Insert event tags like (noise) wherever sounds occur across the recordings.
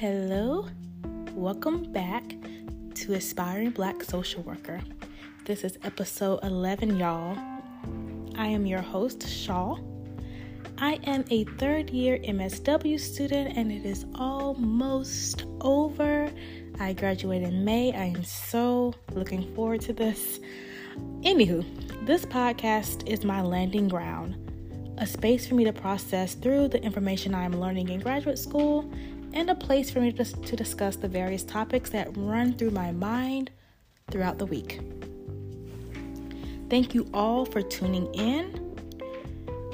hello. Welcome back to Aspiring Black Social Worker. This is episode 11, y'all. I am your host, Shaw. I am a third year MSW student and it is almost over. I graduate in May. I am so looking forward to this. Anywho, this podcast is my landing ground, a space for me to process through the information I am learning in graduate school, and a place for me to, discuss the various topics that run through my mind throughout the week. Thank you all for tuning in.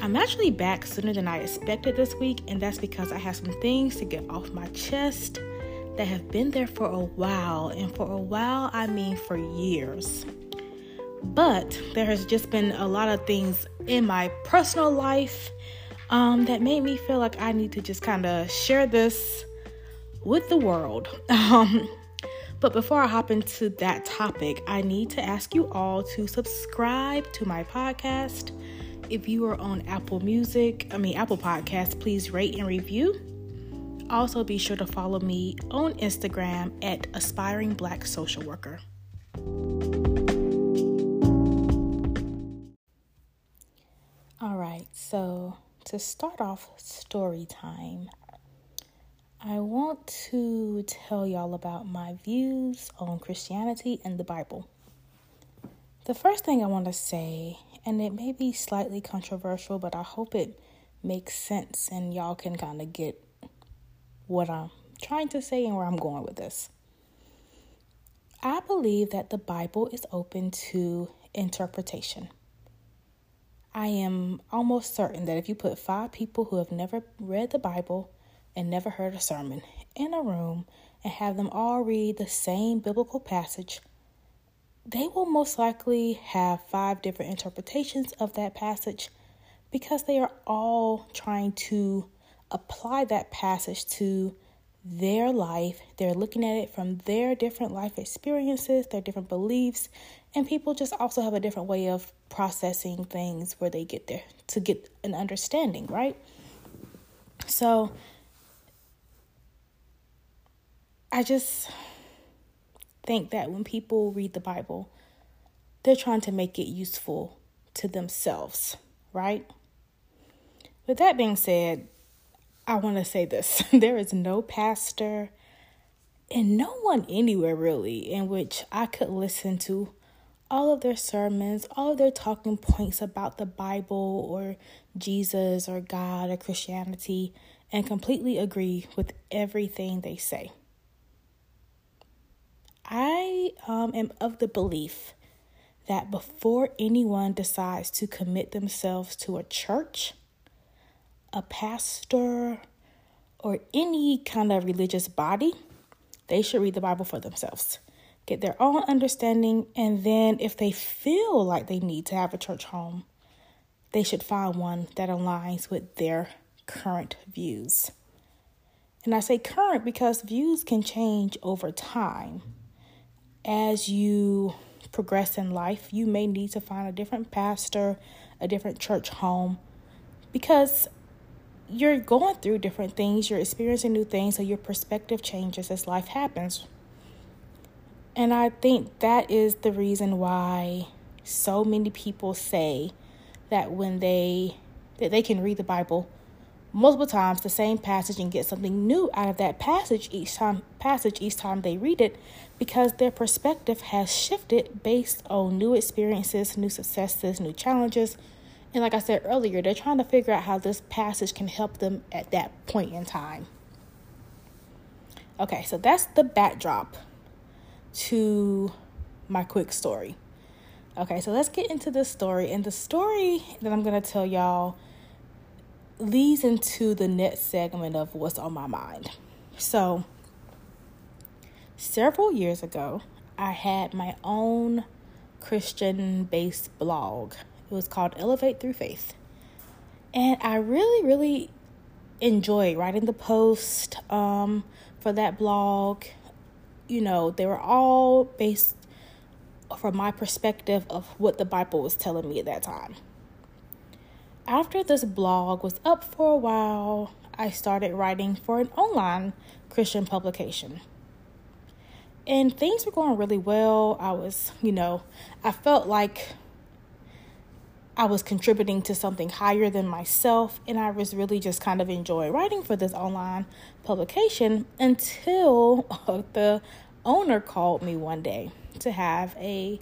I'm actually back sooner than I expected this week, and that's because I have some things to get off my chest that have been there for a while. And for a while, I mean for years. But there has just been a lot of things in my personal life um, that made me feel like I need to just kind of share this with the world. (laughs) Um, but before I hop into that topic, I need to ask you all to subscribe to my podcast if you are on Apple Music, I mean, Apple Podcasts, please rate and review. Also, be sure to follow me on Instagram at Aspiring Black Social Worker. To start off story time, I want to tell y'all about my views on Christianity and the Bible. The first thing I want to say and it may be slightly controversial, but I hope it makes sense and y'all can kind of get what I'm trying to say and where I'm going with this. I believe that the Bible is open to interpretation. I am almost certain that if you put five people who have never read the Bible and never heard a sermon in a room and have them all read the same biblical passage, they will most likely have five different interpretations of that passage because they are all trying to apply that passage to their life. They're looking at it from their different life experiences, their different beliefs, and people just also have a different way of processing things where they get there to get an understanding, right? So I just think that when people read the Bible, they're trying to make it useful to themselves, right? With that being said, I want to say this (laughs) there is no pastor and no one anywhere really in which I could listen to all of their sermons, all of their talking points about the Bible or Jesus or God or Christianity and completely agree with everything they say. I um, am of the belief that before anyone decides to commit themselves to a church, a pastor, or any kind of religious body, they should read the Bible for themselves, get their own understanding, and then if they feel like they need to have a church home, they should find one that aligns with their current views. And I say current because views can change over time as you progress in life, you may need to find a different pastor, a different church home, because you're going through different things, you're experiencing new things, so your perspective changes as life happens. And I think that is the reason why so many people say that when they that they can read the Bible multiple times the same passage and get something new out of that passage each time passage each time they read it because their perspective has shifted based on new experiences, new successes, new challenges. And like I said earlier, they're trying to figure out how this passage can help them at that point in time. Okay, so that's the backdrop to my quick story. Okay, so let's get into the story. And the story that I'm going to tell y'all leads into the next segment of what's on my mind. So, several years ago, I had my own Christian based blog. It was called Elevate Through Faith. And I really, really enjoyed writing the post um, for that blog. You know, they were all based from my perspective of what the Bible was telling me at that time. after this blog was up for a while, I started writing for an online Christian publication. And things were going really well. I was, you know, I felt like I was contributing to something higher than myself, and I was really just kind of enjoying writing for this online publication until (laughs) the owner called me one day to have a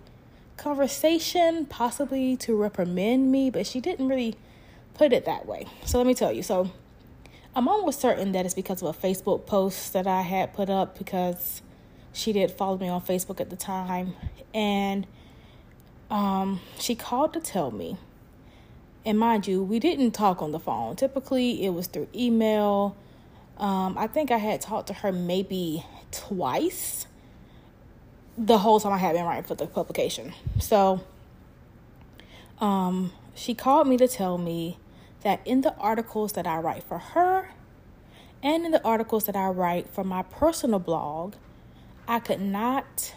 conversation, possibly to reprimand me, but she didn't really put it that way. So let me tell you. So I'm almost certain that it's because of a Facebook post that I had put up because she did follow me on Facebook at the time. And um, she called to tell me. And mind you, we didn't talk on the phone. Typically, it was through email. Um, I think I had talked to her maybe twice the whole time I had been writing for the publication. So, um, she called me to tell me that in the articles that I write for her and in the articles that I write for my personal blog, I could not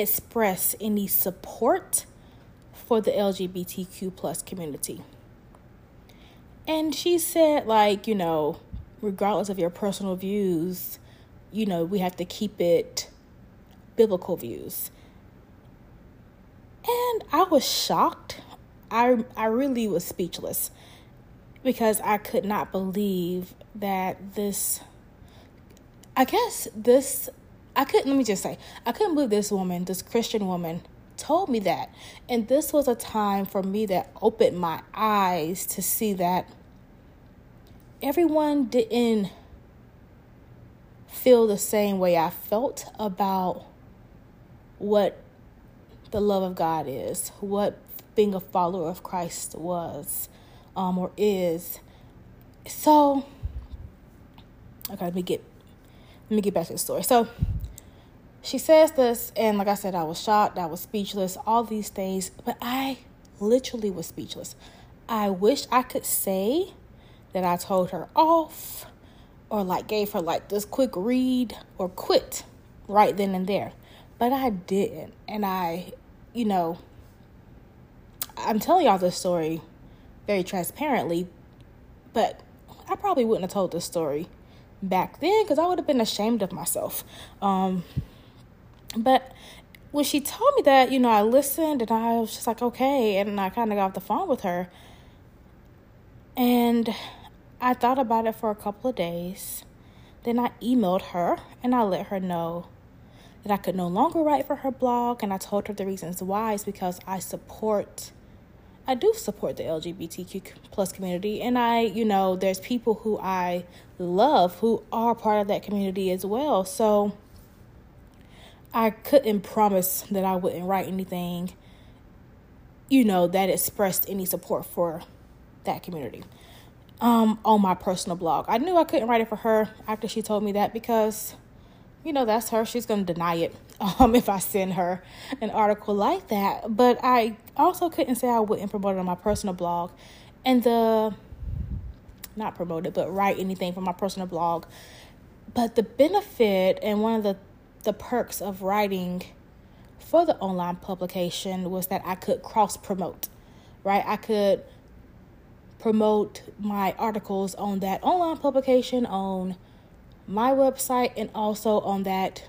express any support for the LGBTQ plus community. And she said, like, you know, regardless of your personal views, you know, we have to keep it biblical views. And I was shocked. I I really was speechless because I could not believe that this I guess this, I couldn't, let me just say, I couldn't believe this woman, this Christian woman, told me that. And this was a time for me that opened my eyes to see that everyone didn't feel the same way I felt about what the love of God is, what being a follower of Christ was um, or is. So, okay, let me get let me get back to the story. So she says this, and like I said, I was shocked, I was speechless, all these things, but I literally was speechless. I wish I could say that I told her off or like gave her like this quick read or quit right then and there. But I didn't. And I, you know, I'm telling y'all this story very transparently, but I probably wouldn't have told this story back then because I would have been ashamed of myself. Um, but when she told me that, you know, I listened and I was just like, okay. And I kind of got off the phone with her. And I thought about it for a couple of days. Then I emailed her and I let her know that I could no longer write for her blog. And I told her the reasons why is because I support I do support the LGBTQ plus community, and I, you know, there's people who I love who are part of that community as well. So I couldn't promise that I wouldn't write anything, you know, that expressed any support for that community. Um, on my personal blog, I knew I couldn't write it for her after she told me that because you know, that's her. She's going to deny it (laughs) um, if I send her an article like that. But I also couldn't say I wouldn't promote it on my personal blog. And the, not promote it, but write anything for my personal blog. But the benefit and one of the, the perks of writing for the online publication was that I could cross promote, right? I could promote my articles on that online publication on my website and also on that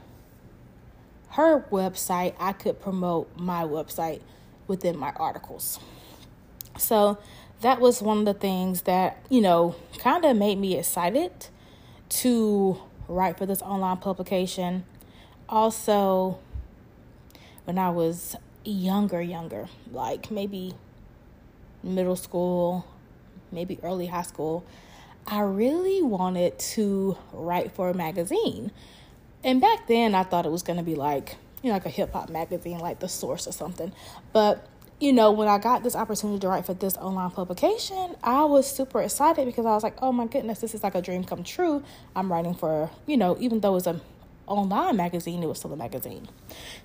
her website I could promote my website within my articles. So that was one of the things that, you know, kind of made me excited to write for this online publication. Also, when I was younger, younger, like maybe middle school, maybe early high school, I really wanted to write for a magazine. And back then, I thought it was going to be like, you know, like a hip hop magazine, like The Source or something. But, you know, when I got this opportunity to write for this online publication, I was super excited because I was like, oh my goodness, this is like a dream come true. I'm writing for, you know, even though it's a online magazine, it was still a magazine.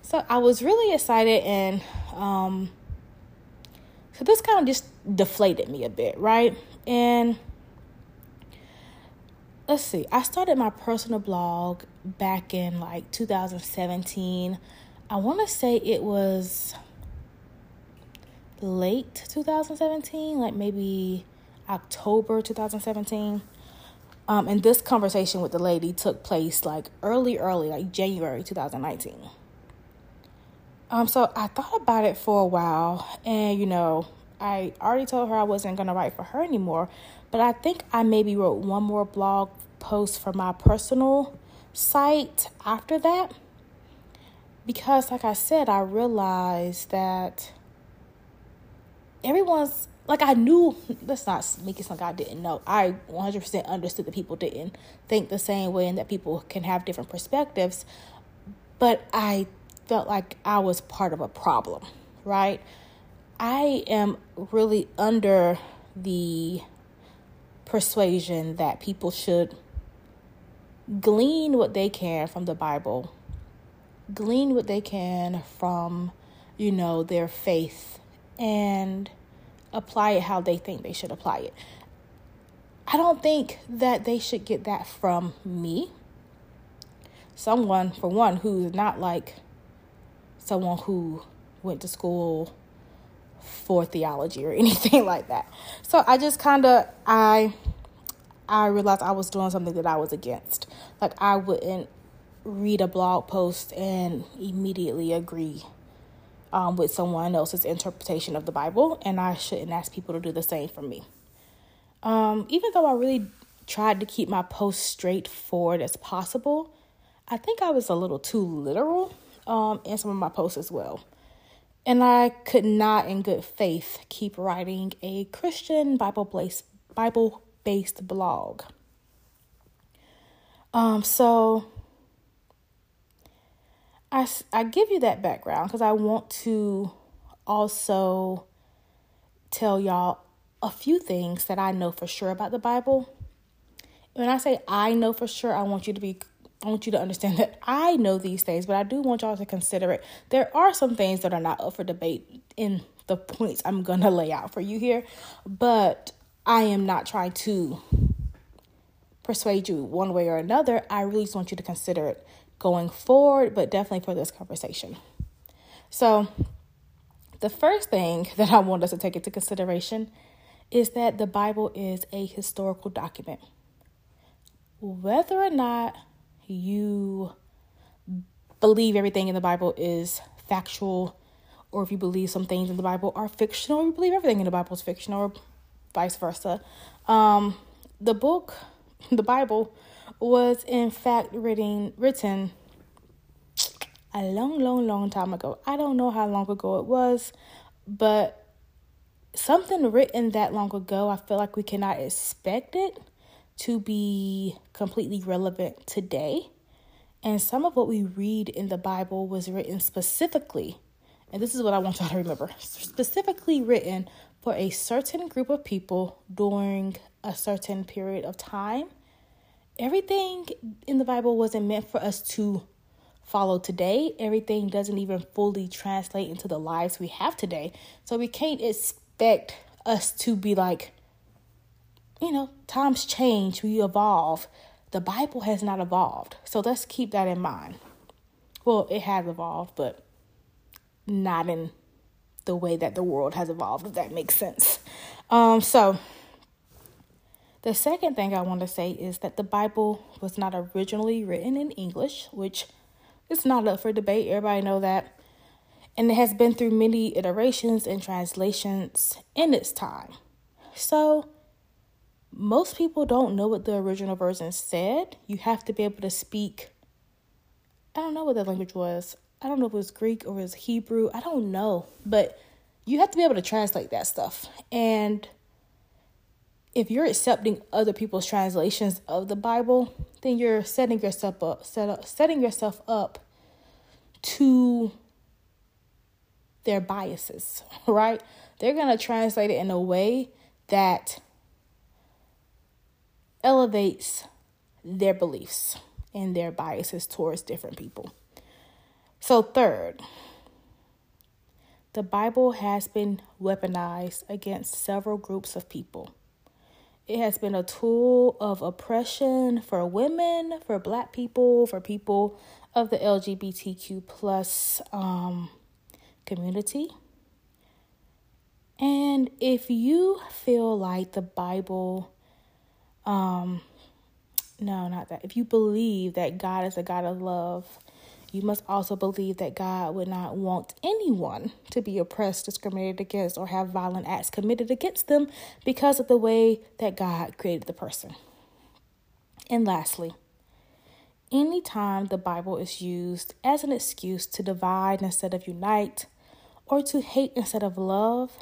So I was really excited and um so this kind of just deflated me a bit, right? And let's see, I started my personal blog back in like 2017. I want to say it was late 2017, like maybe October 2017. Um, and this conversation with the lady took place like early, early, like January 2019. Um, so I thought about it for a while, and you know, I already told her I wasn't gonna write for her anymore, but I think I maybe wrote one more blog post for my personal site after that. Because, like I said, I realized that everyone's like I knew let's not make it sound like I didn't know. I 100% understood that people didn't think the same way and that people can have different perspectives, but I felt like I was part of a problem, right? I am really under the persuasion that people should glean what they can from the Bible, glean what they can from, you know, their faith and apply it how they think they should apply it. I don't think that they should get that from me. Someone, for one, who's not like someone who went to school for theology or (laughs) anything like that. So I just kind of I I realized I was doing something that I was against. Like I wouldn't read a blog post and immediately agree um, with someone else's interpretation of the Bible, and I shouldn't ask people to do the same for me. Um, even though I really tried to keep my posts straightforward as possible, I think I was a little too literal um, in some of my posts as well. And I could not, in good faith, keep writing a Christian Bible based Bible based blog. Um, so I, I give you that background because I want to also tell y'all a few things that I know for sure about the Bible. When I say I know for sure, I want you to be I want you to understand (laughs) that I know these things, but I do want y'all to consider it. There are some things that are not up for debate in the points I'm going to lay out for you here, but I am not trying to persuade you one way or another. I really just want you to consider it going forward, but definitely for this conversation. So, the first thing (laughs) that I want us to take into consideration is that the Bible is a historical document. Whether or not you believe everything in the Bible is factual, or if you believe some things in the Bible are fictional, or you believe everything in the Bible is fictional, or vice versa, um, the book, (laughs) the Bible, was in fact written written a long, long, long time ago. I don't know how long ago it was, but something written that long ago, I feel like we cannot expect it to be completely relevant today. And some of what we read in the Bible was written specifically, and this is what I want y'all to remember specifically written for a certain group of people during a certain period of time everything in the Bible wasn't meant for us to follow today. Everything doesn't even fully translate into the lives we have today. So we can't expect us to be like, you know, times change, we evolve. The Bible has not evolved. So let's keep that in mind. Well, it has evolved, but not in the way that the world has evolved, if that makes sense. Um, so the second thing I want to say is that the Bible was not originally written in English, which is not up for debate. Everybody know that. And it has been through many iterations and translations in its time. So most people don't know what the original version said. You have to be able to speak I don't know what that language was. I don't know if it was Greek or it was Hebrew. I don't know. But you have to be able to translate that stuff. And if you're accepting other people's translations of the Bible, then you're setting yourself up, set up setting yourself up to their biases, (laughs) right? They're going to translate it in a way that elevates their beliefs and their biases towards different people. So, third, the Bible has been weaponized against several groups of people. It has been a tool of oppression for women, for black people, for people of the LGBTQ plus um, community. And if you feel like the Bible, um, no, not that. If you believe that God is a God of love, you must also believe that God would not want anyone to be oppressed, discriminated against, or have violent acts committed against them because of the way that God created the person. And lastly, anytime the Bible is used as an excuse to divide instead of unite, or to hate instead of love,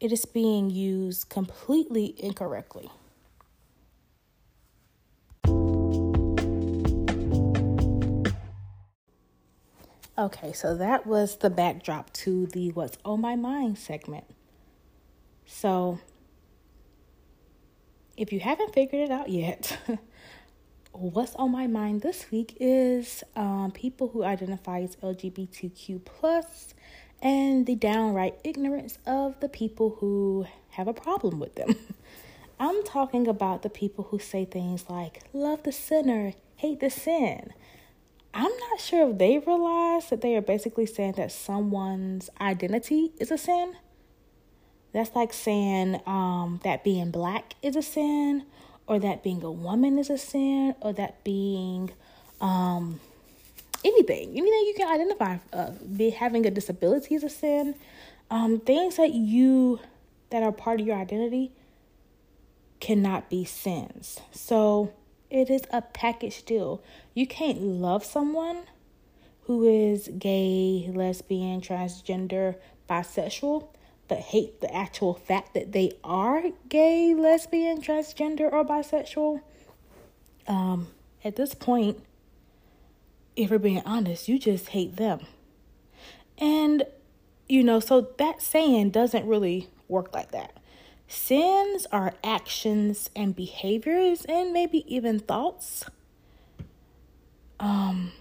it is being used completely incorrectly. Okay, so that was the backdrop to the What's on My Mind segment. So, if you haven't figured it out yet, (laughs) what's on my mind this week is um, people who identify as LGBTQ plus and the downright ignorance of the people who have a problem with them. (laughs) I'm talking about the people who say things like love the sinner, hate the sin. I'm not sure if they realize that they are basically saying that someone's identity is a sin. That's like saying um, that being black is a sin, or that being a woman is a sin, or that being um, anything, anything you can identify. Uh, be having a disability is a sin. Um, things that you that are part of your identity cannot be sins. So it is a package deal. You can't love someone who is gay, lesbian, transgender, bisexual, but hate the actual fact that they are gay, lesbian, transgender, or bisexual. Um, at this point, if we're being honest, you just hate them. And, you know, so that saying doesn't really work like that. Sins are actions and behaviors and maybe even thoughts um,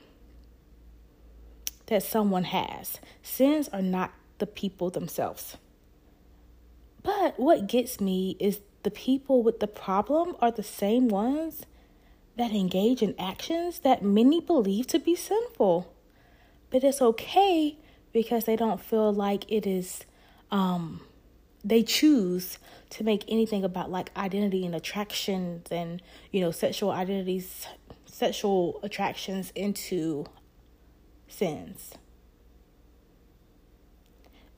that someone has. Sins are not the people themselves. But what gets me is the people with the problem are the same ones that engage in actions that many believe to be sinful. But it's okay because they don't feel like it is um, they choose to make anything about like identity and attractions and you know sexual identities sexual attractions into sins.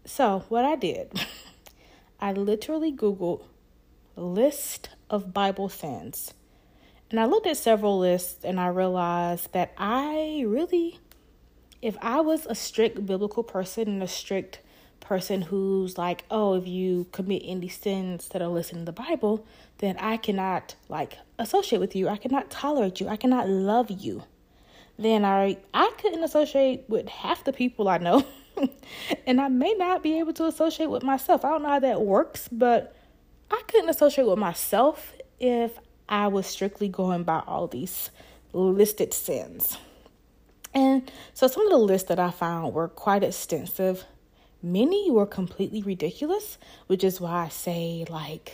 So what i did (laughs) i literally googled list of bible sins. And i looked at several lists and i realized that i really if i was a strict biblical person and a strict person who's like, oh, if you commit any sins that are listed in the Bible, then I cannot like associate with you. I cannot tolerate you. I cannot love you. Then I I couldn't associate with half the people I know. (laughs) and I may not be able to associate with myself. I don't know how that works, but I couldn't associate with myself if I was strictly going by all these listed sins. And so some of the lists that I found were quite extensive. Many were completely ridiculous, which is why I say, like,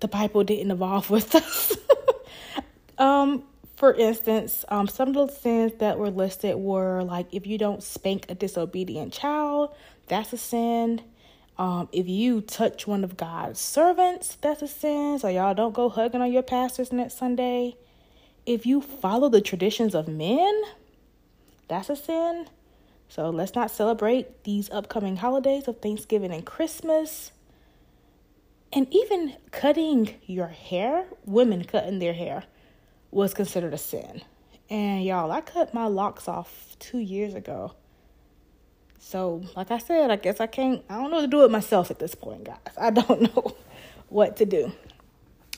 the Bible didn't evolve (laughs) with us. um, for instance, um, some of the sins that were listed were like if you don't spank a disobedient child, that's a sin. Um, if you touch one of God's servants, that's a sin. So y'all don't go hugging on your pastors next Sunday. If you follow the traditions of men, that's a sin. So let's not celebrate these upcoming holidays of Thanksgiving and Christmas. And even cutting your hair, women cutting their hair, was considered a sin. And y'all, I cut my locks off two years ago. So, like I said, I guess I can't, I don't know to do it myself at this point, guys. I don't (laughs) know what to do.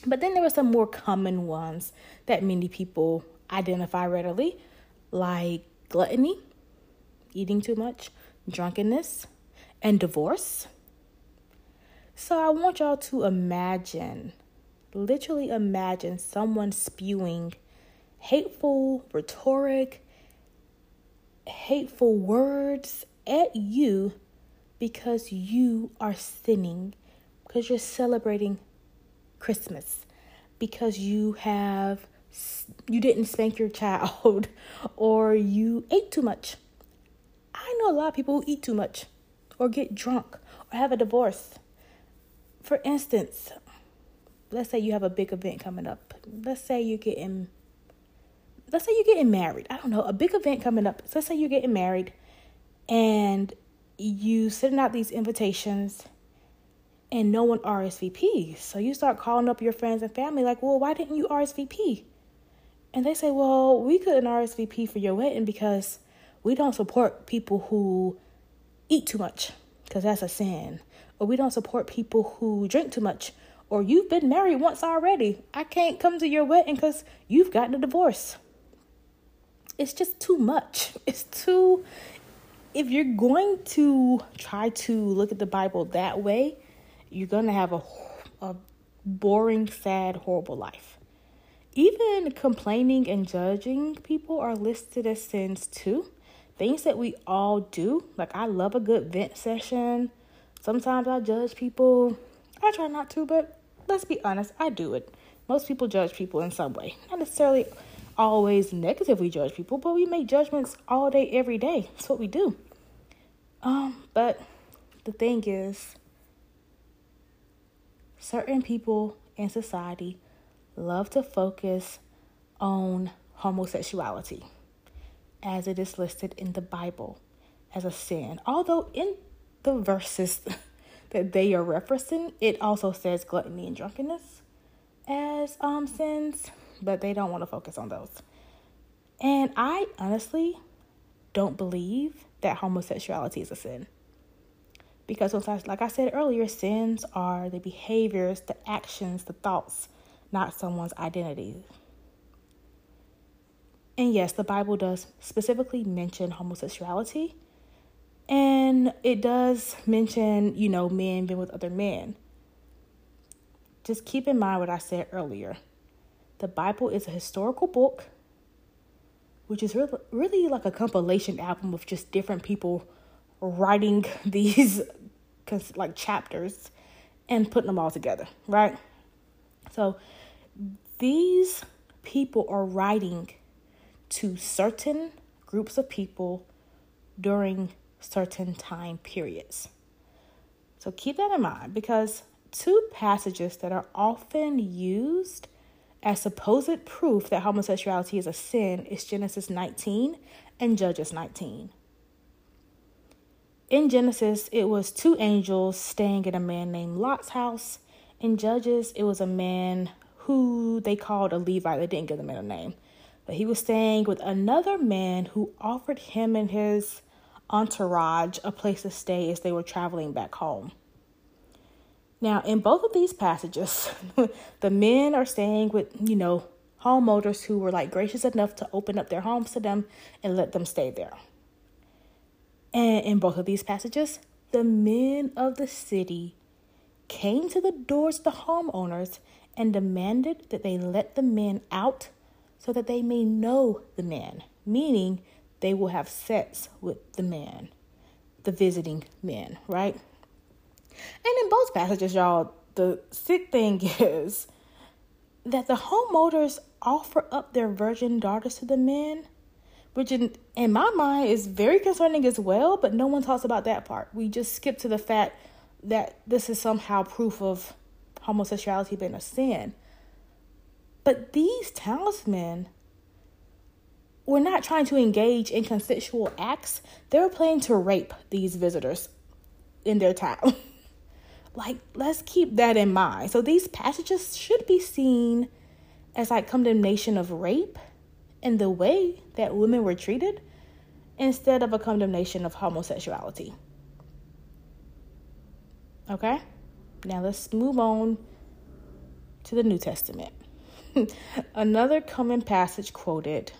But then there were some more common ones that many people identify readily, like gluttony, eating too much, drunkenness, and divorce. So I want y'all to imagine, literally imagine someone spewing hateful rhetoric, hateful words at you because you are sinning, because you're celebrating Christmas, because you have you didn't spank your child (laughs) or you ate too much I know a lot of people who eat too much or get drunk or have a divorce. For instance, let's say you have a big event coming up. Let's say you're getting let's say you're getting married. I don't know, a big event coming up. So let's say you're getting married and you sending out these invitations and no one RSVP. So you start calling up your friends and family like, "Well, why didn't you RSVP?" And they say, "Well, we couldn't RSVP for your wedding because we don't support people who eat too much because that's a sin. Or we don't support people who drink too much. Or you've been married once already. I can't come to your wedding because you've gotten a divorce. It's just too much. (laughs) It's too. If you're going to try to look at the Bible that way, you're going to have a, a boring, sad, horrible life. Even complaining and judging people are listed as sins too things that we all do. Like I love a good vent session. Sometimes I judge people. I try not to, but let's be honest, I do it. Most people judge people in some way. Not necessarily always negatively judge people, but we make judgments all day, every day. That's what we do. Um, but the thing is, certain people in society love to focus on homosexuality as it is listed in the Bible as a sin. Although in the verses (laughs) that they are referencing, it also says gluttony and drunkenness as um sins, but they don't want to focus on those. And I honestly don't believe that homosexuality is a sin. Because like I said earlier, sins are the behaviors, the actions, the thoughts, not someone's identity. And yes, the Bible does specifically mention homosexuality. And it does mention, you know, men being with other men. Just keep in mind what I said earlier. The Bible is a historical book, which is really, really like a compilation album of just different people writing (laughs) these like chapters and putting them all together, right? So these people are writing to certain groups of people during certain time periods. So keep that in mind because two passages that are often used as supposed proof that homosexuality is a sin is Genesis 19 and Judges 19. In Genesis, it was two angels staying at a man named Lot's house. In Judges, it was a man who they called a Levite. They didn't give the man a name. But he was staying with another man who offered him and his entourage a place to stay as they were traveling back home. Now, in both of these passages, (laughs) the men are staying with, you know, homeowners who were like gracious enough to open up their homes to them and let them stay there. And in both of these passages, the men of the city came to the doors of the homeowners and demanded that they let the men out so that they may know the man, meaning they will have sex with the man, the visiting men, right? And in both passages, y'all, the sick thing (laughs) is that the homeowners offer up their virgin daughters to the men, which in, in my mind is very concerning as well, but no one talks about that part. We just skip to the fact that this is somehow proof of homosexuality being a sin. But these talismen were not trying to engage in consensual acts. They were planning to rape these visitors in their town. (laughs) like, let's keep that in mind. So these passages should be seen as like condemnation of rape and the way that women were treated instead of a condemnation of homosexuality. Okay? Now let's move on to the New Testament. (laughs) Another common passage quoted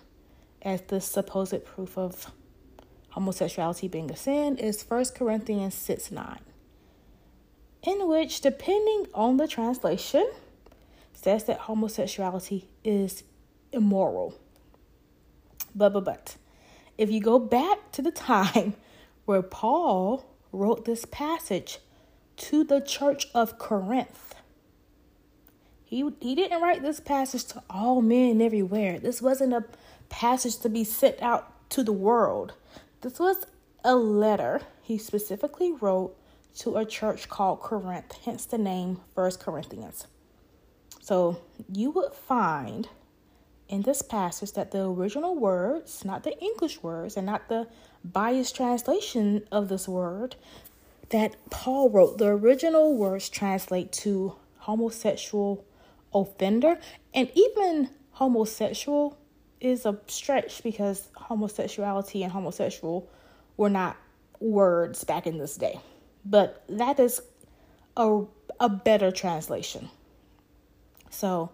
as the supposed proof of homosexuality being a sin is 1 Corinthians 6 9, in which, depending on the translation, says that homosexuality is immoral. But, but, but, if you go back to the time (laughs) where Paul wrote this passage to the church of Corinth, he, he didn't write this passage to all men everywhere. This wasn't a passage to be sent out to the world. This was a letter he specifically wrote to a church called Corinth, hence the name First Corinthians. So you would find in this passage that the original words, not the English words and not the biased translation of this word that Paul wrote, the original words translate to homosexual offender. And even homosexual is a stretch because homosexuality and homosexual were not words back in this day. But that is a, a better translation. So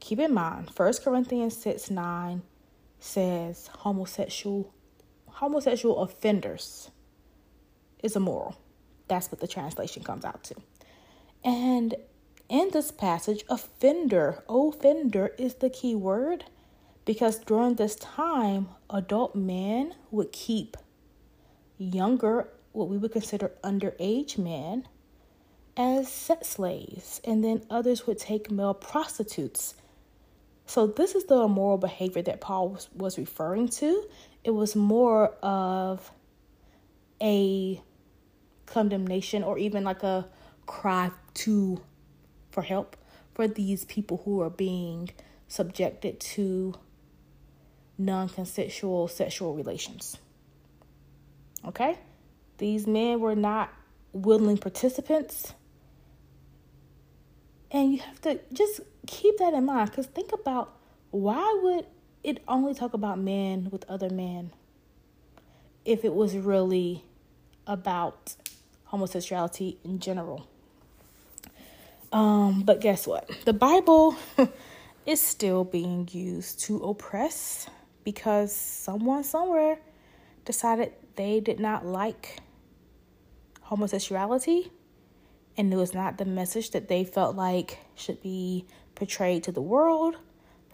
keep in mind, 1 Corinthians 6 9 says homosexual homosexual offenders is immoral. That's what the translation comes out to. And in this passage, offender, offender is the key word because during this time, adult men would keep younger, what we would consider underage men, as sex slaves, and then others would take male prostitutes. So, this is the immoral behavior that Paul was, was referring to. It was more of a condemnation or even like a cry to for help for these people who are being subjected to non-consensual sexual relations. Okay? These men were not willing participants. And you have to just keep that in mind cuz think about why would it only talk about men with other men if it was really about homosexuality in general. Um, but guess what? The Bible (laughs) is still being used to oppress because someone somewhere decided they did not like homosexuality and it was not the message that they felt like should be portrayed to the world.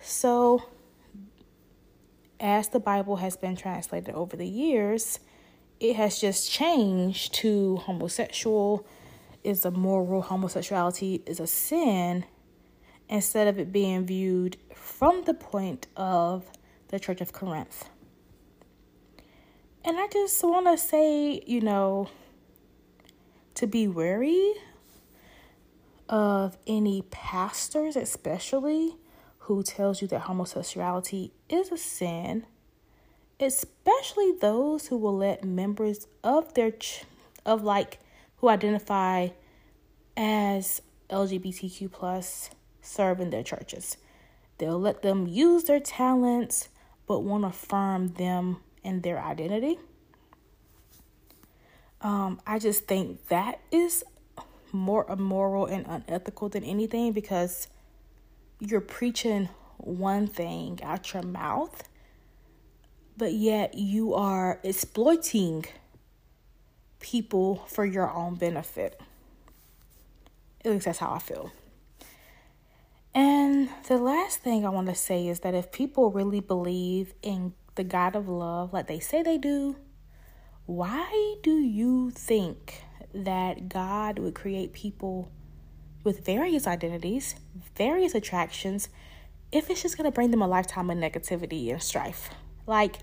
So, as the Bible has been translated over the years, it has just changed to homosexual is a moral, homosexuality is a sin, instead of it being viewed from the point of the Church of Corinth. And I just want to say, you know, to be wary of any pastors, especially who tells you that homosexuality is a sin especially those who will let members of their ch- of like who identify as LGBTQ plus serve in their churches. They'll let them use their talents but won't affirm them in their identity. Um, I just think that is more immoral and unethical than anything because you're preaching one thing out your mouth but yet you are exploiting people for your own benefit. At least that's how I feel. And the last thing I want to say is that if people really believe in the God of love like they say they do, why do you think that God would create people with various identities, various attractions, if it's just going to bring them a lifetime of negativity and strife? Like,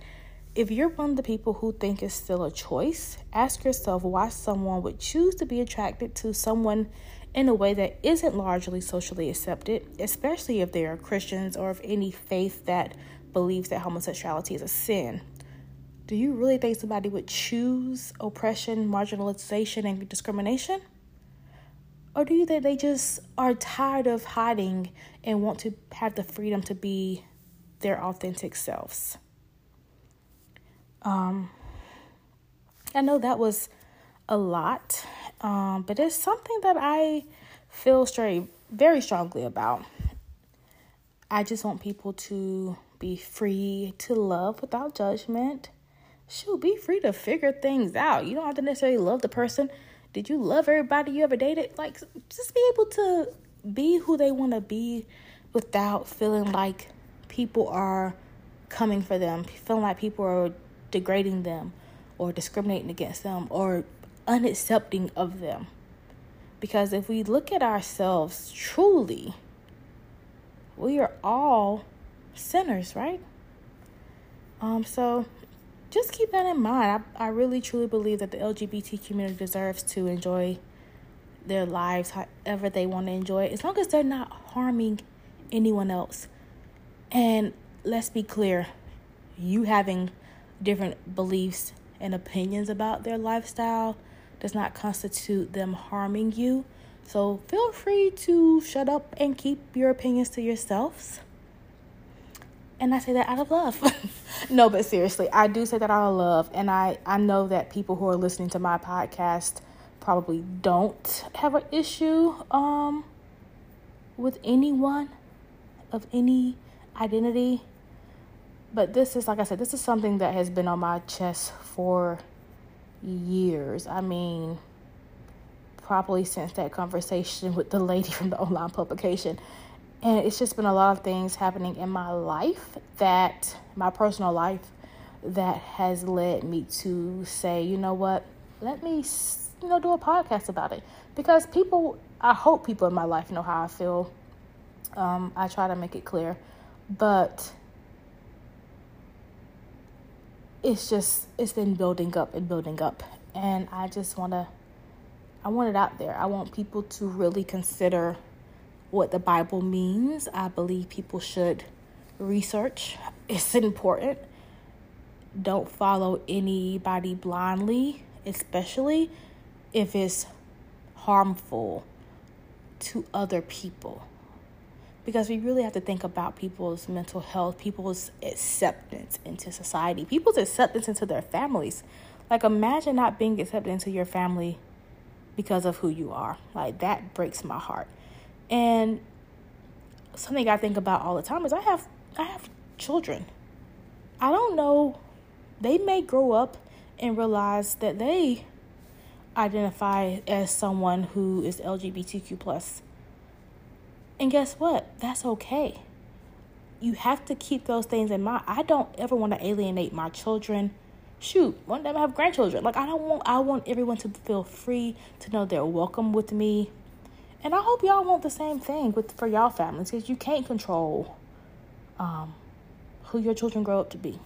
if you're one of the people who think it's still a choice, ask yourself why someone would choose to be attracted to someone in a way that isn't largely socially accepted, especially if they are Christians or of any faith that believes that homosexuality is a sin. Do you really think somebody would choose oppression, marginalization, and discrimination? Or do you think they just are tired of hiding and want to have the freedom to be their authentic selves? Um, I know that was a lot, um, but it's something that I feel straight very strongly about. I just want people to be free to love without judgment. Shoot, be free to figure things out. You don't have to necessarily love the person. Did you love everybody you ever dated? Like, just be able to be who they want to be without feeling like people are coming for them, feeling like people are degrading them or discriminating against them or unaccepting of them. Because if we look at ourselves truly, we are all sinners, right? Um, so just keep that in mind. I, I really truly believe that the LGBT community deserves to enjoy their lives however they want to enjoy it, as long as they're not harming anyone else. And let's be clear you having different beliefs and opinions about their lifestyle does not constitute them harming you. So feel free to shut up and keep your opinions to yourselves. And I say that out of love. (laughs) no, but seriously, I do say that out of love. And I, I know that people who are listening to my podcast probably don't have an issue um, with anyone of any identity. But this is, like I said, this is something that has been on my chest for years. I mean, probably since that conversation (laughs) with the lady from the online publication. And it's just been a lot of things happening in my life that, my personal life, that has led me to say, you know what, let me, you know, do a podcast about it. Because people, I hope people in my life know how I feel. Um, I try to make it clear. But it's just, it's been building up and building up. And I just want to, I want it out there. I want people to really consider what the Bible means. I believe people should research, it's important. Don't follow anybody blindly, especially if it's harmful to other people. Because we really have to think about people's mental health, people's acceptance into society, people's acceptance into their families. Like, imagine not being accepted into your family because of who you are. Like, that breaks my heart. And something I think about all the time is I have I have children. I don't know they may grow up and realize that they identify as someone who is LGBTQ plus. And guess what? That's okay. You have to keep those things in mind. I don't ever want to alienate my children. Shoot, one day I have grandchildren. Like I don't want I want everyone to feel free to know they're welcome with me and I hope y'all want the same thing with for y'all families because you can't control um, who your children grow up to be.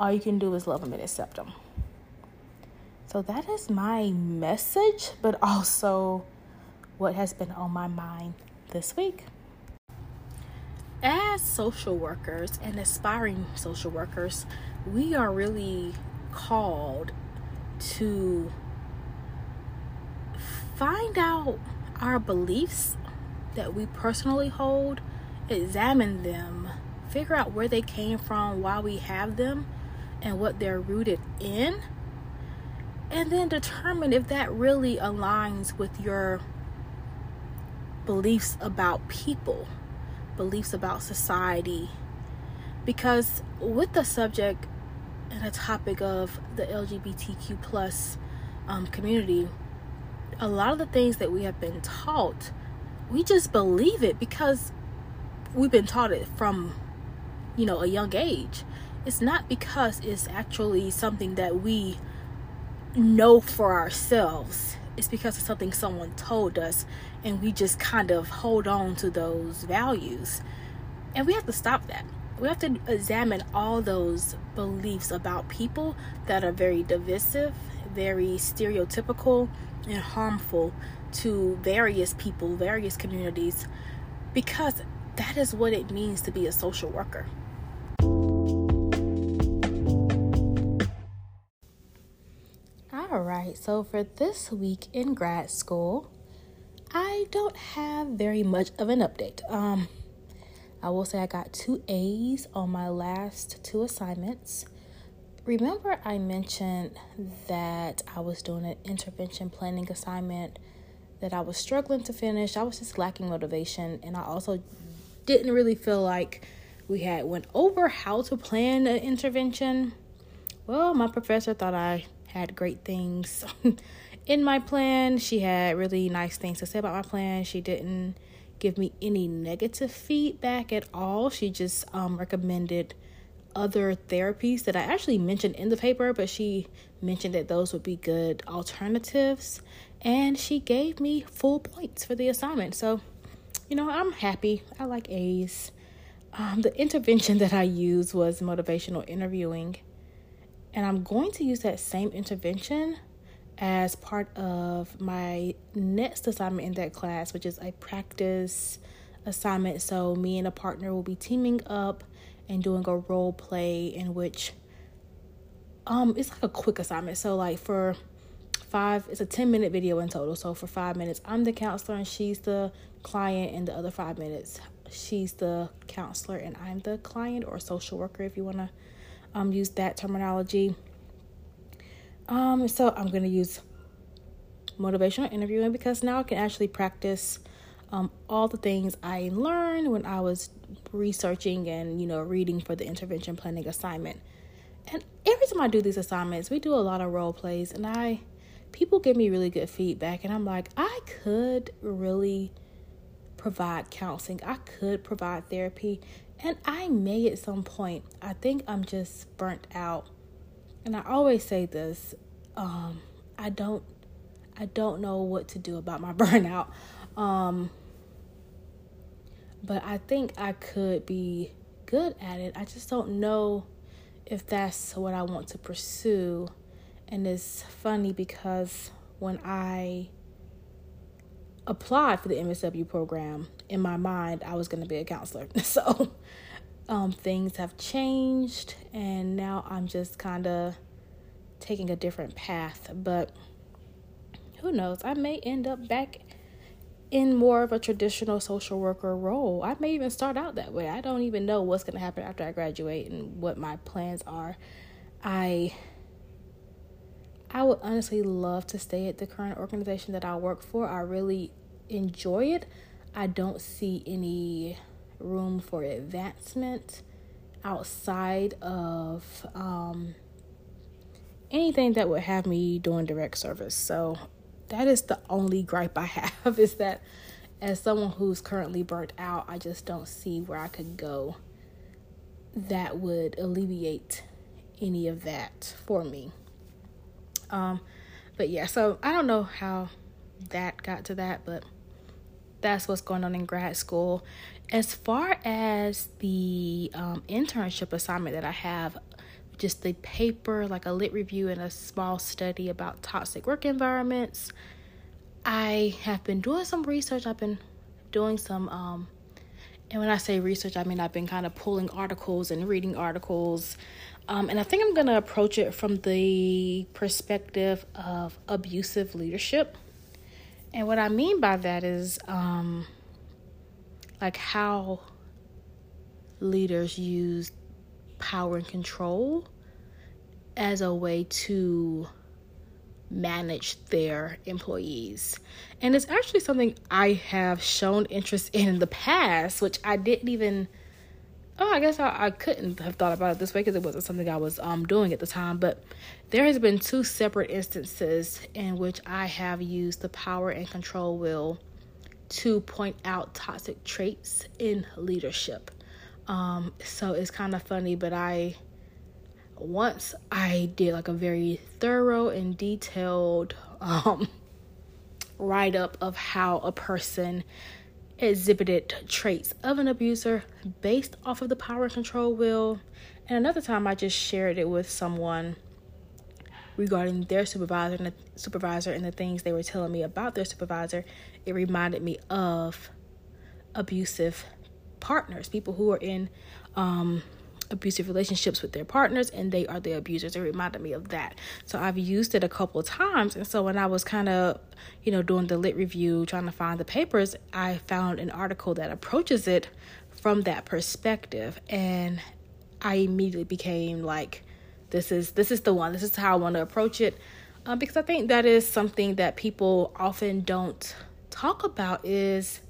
All you can do is love them and accept them. So that is my message, but also what has been on my mind this week. As social workers and aspiring social workers, we are really called to find out our beliefs that we personally hold, examine them, figure out where they came from, why we have them, and what they're rooted in, and then determine if that really aligns with your beliefs about people, beliefs about society. Because with the subject and the topic of the LGBTQ plus um, community, a lot of the things that we have been taught, we just believe it because we've been taught it from, you know, a young age. It's not because it's actually something that we know for ourselves. It's because of something someone told us, and we just kind of hold on to those values. And we have to stop that. We have to examine all those beliefs about people that are very divisive, very stereotypical, and harmful to various people, various communities, because that is what it means to be a social worker. Right, so for this week in grad school, I don't have very much of an update. Um, I will say I got two A's on my last two assignments. Remember, I mentioned that I was doing an intervention planning assignment that I was struggling to finish. I was just lacking motivation, and I also didn't really feel like we had went over how to plan an intervention. Well, my professor thought I had great things (laughs) in my plan. She had really nice things to say about my plan. She didn't give me any negative feedback at all. She just um, recommended other therapies that I actually mentioned in the paper, but she mentioned that those would be good alternatives. And she gave me full points for the assignment. So, you know, I'm happy. I like A's. Um, the intervention (laughs) that I used was motivational interviewing. And I'm going to use that same intervention as part of my next assignment in that class, which is a practice assignment. So, me and a partner will be teaming up and doing a role play in which um it's like a quick assignment. So, like for five, it's a 10 minute video in total. So, for five minutes, I'm the counselor and she's the client, and the other five minutes, she's the counselor and I'm the client or social worker if you want to um, use that terminology. Um, so I'm going to use motivational interviewing because now I can actually practice um, all the things I learned when I was researching and you know reading for the intervention planning assignment. And every time I do these assignments, we do a lot of role plays, and I people give me really good feedback, and I'm like, I could really provide counseling. I could provide therapy, and I may at some point. I think I'm just burnt out and I always say this, um, I don't I don't know what to do about my (laughs) burnout. Um, but I think I could be good at it. I just don't know if that's what I want to pursue. And it's funny because when I applied for the MSW program, in my mind, I was going to be a counselor. (laughs) So um, things have changed, and now I'm just kind of taking a different path. But who knows? I may end up back in more of a traditional social worker role. I may even start out that way. I don't even know what's going to happen after I graduate and what my plans are. I I would honestly love to stay at the current organization that I work for. I really enjoy it. I don't see any room for advancement outside of um, anything that would have me doing direct service. So that is the only gripe I (laughs) have is that as someone who's currently burnt out, I just don't see where I could go that would alleviate any of that for me. Um, but yeah, so I don't know how that got to that, but that's what's going on in grad school. As far as the um, internship assignment that I have, just the paper, like a lit review and a small study about toxic work environments. I have been doing some research. I've been doing some, um, and when I say research, I mean I've been kind of pulling articles and reading articles. Um, and I think I'm going to approach it from the perspective of abusive leadership. And what I mean by that is um, like how leaders use power and control as a way to manage their employees. And it's actually something I have shown interest in in the past, which I didn't even. Oh, I guess I, I couldn't have thought about it this way because it wasn't something I was um, doing at the time. But there has been two separate instances in which I have used the power and control wheel to point out toxic traits in leadership. Um, so it's kind of funny, but I once I did like a very thorough and detailed (laughs) um, write up of how a person exhibited traits of an abuser based off of the power and control wheel. And another time I just shared it with someone regarding their supervisor and the supervisor and the things they were telling me about their supervisor. It reminded me of abusive partners, people who are in um, abusive relationships with their partners and they are the abusers. It reminded me of that. So I've used it a couple of times. And so when I was kind of, you know, doing the lit review, trying to find the papers, I found an article that approaches it from that perspective. And I immediately became like, this is this is the one. This is how I want to approach it. Um, because I think that is something that people often don't talk about is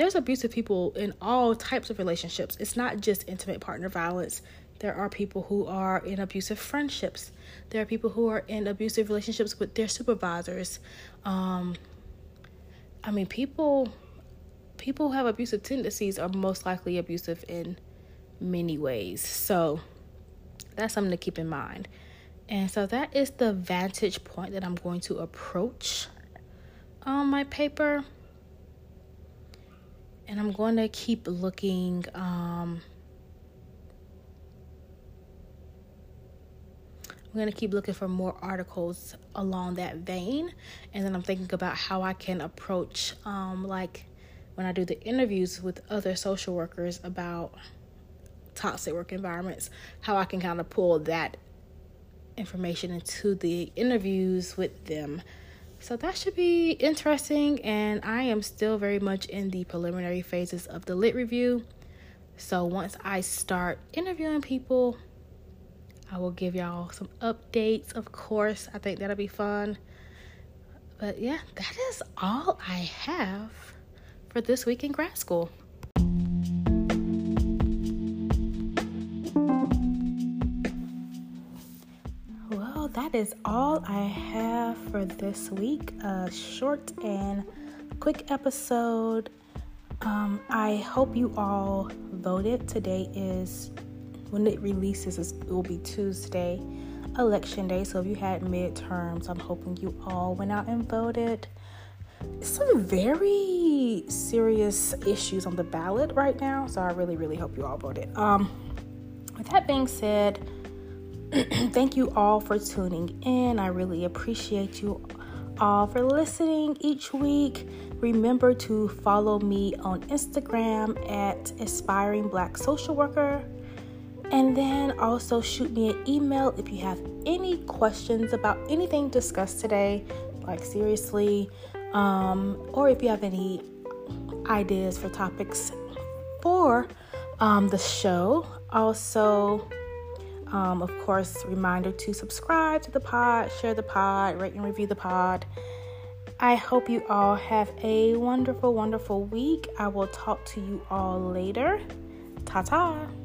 there's abusive people in all types of relationships. It's not just intimate partner violence. There are people who are in abusive friendships. There are people who are in abusive relationships with their supervisors. Um, I mean, people people who have abusive tendencies are most likely abusive in many ways. So that's something to keep in mind. And so that is the vantage point that I'm going to approach on my paper and I'm going to keep looking um, I'm going to keep looking for more articles along that vein. And then I'm thinking about how I can approach, um, like when I do the interviews with other social workers about toxic work environments, how I can kind of pull that information into the interviews with them. So that should be interesting. And I am still very much in the preliminary phases of the lit review. So once I start interviewing people, I will give y'all some updates, of course. I think that'll be fun. But yeah, that is all I have for this week in grad school. That is all I have for this week. A short and quick episode. Um, I hope you all voted. Today is when it releases, it will be Tuesday, election day. So if you had midterms, I'm hoping you all went out and voted. Some very serious issues on the ballot right now, so I really, really hope you all voted. Um, with that being said, (clears throat) thank you all for tuning in. I really appreciate you all for listening each week. Remember to follow me on Instagram at Aspiring Black Social Worker. And then also shoot me an email if you have any questions about anything discussed today, like seriously, um, or if you have any ideas for topics for um, the show. Also, um, of course, reminder to subscribe to the pod, share the pod, rate and review the pod. I hope you all have a wonderful, wonderful week. I will talk to you all later. Ta ta.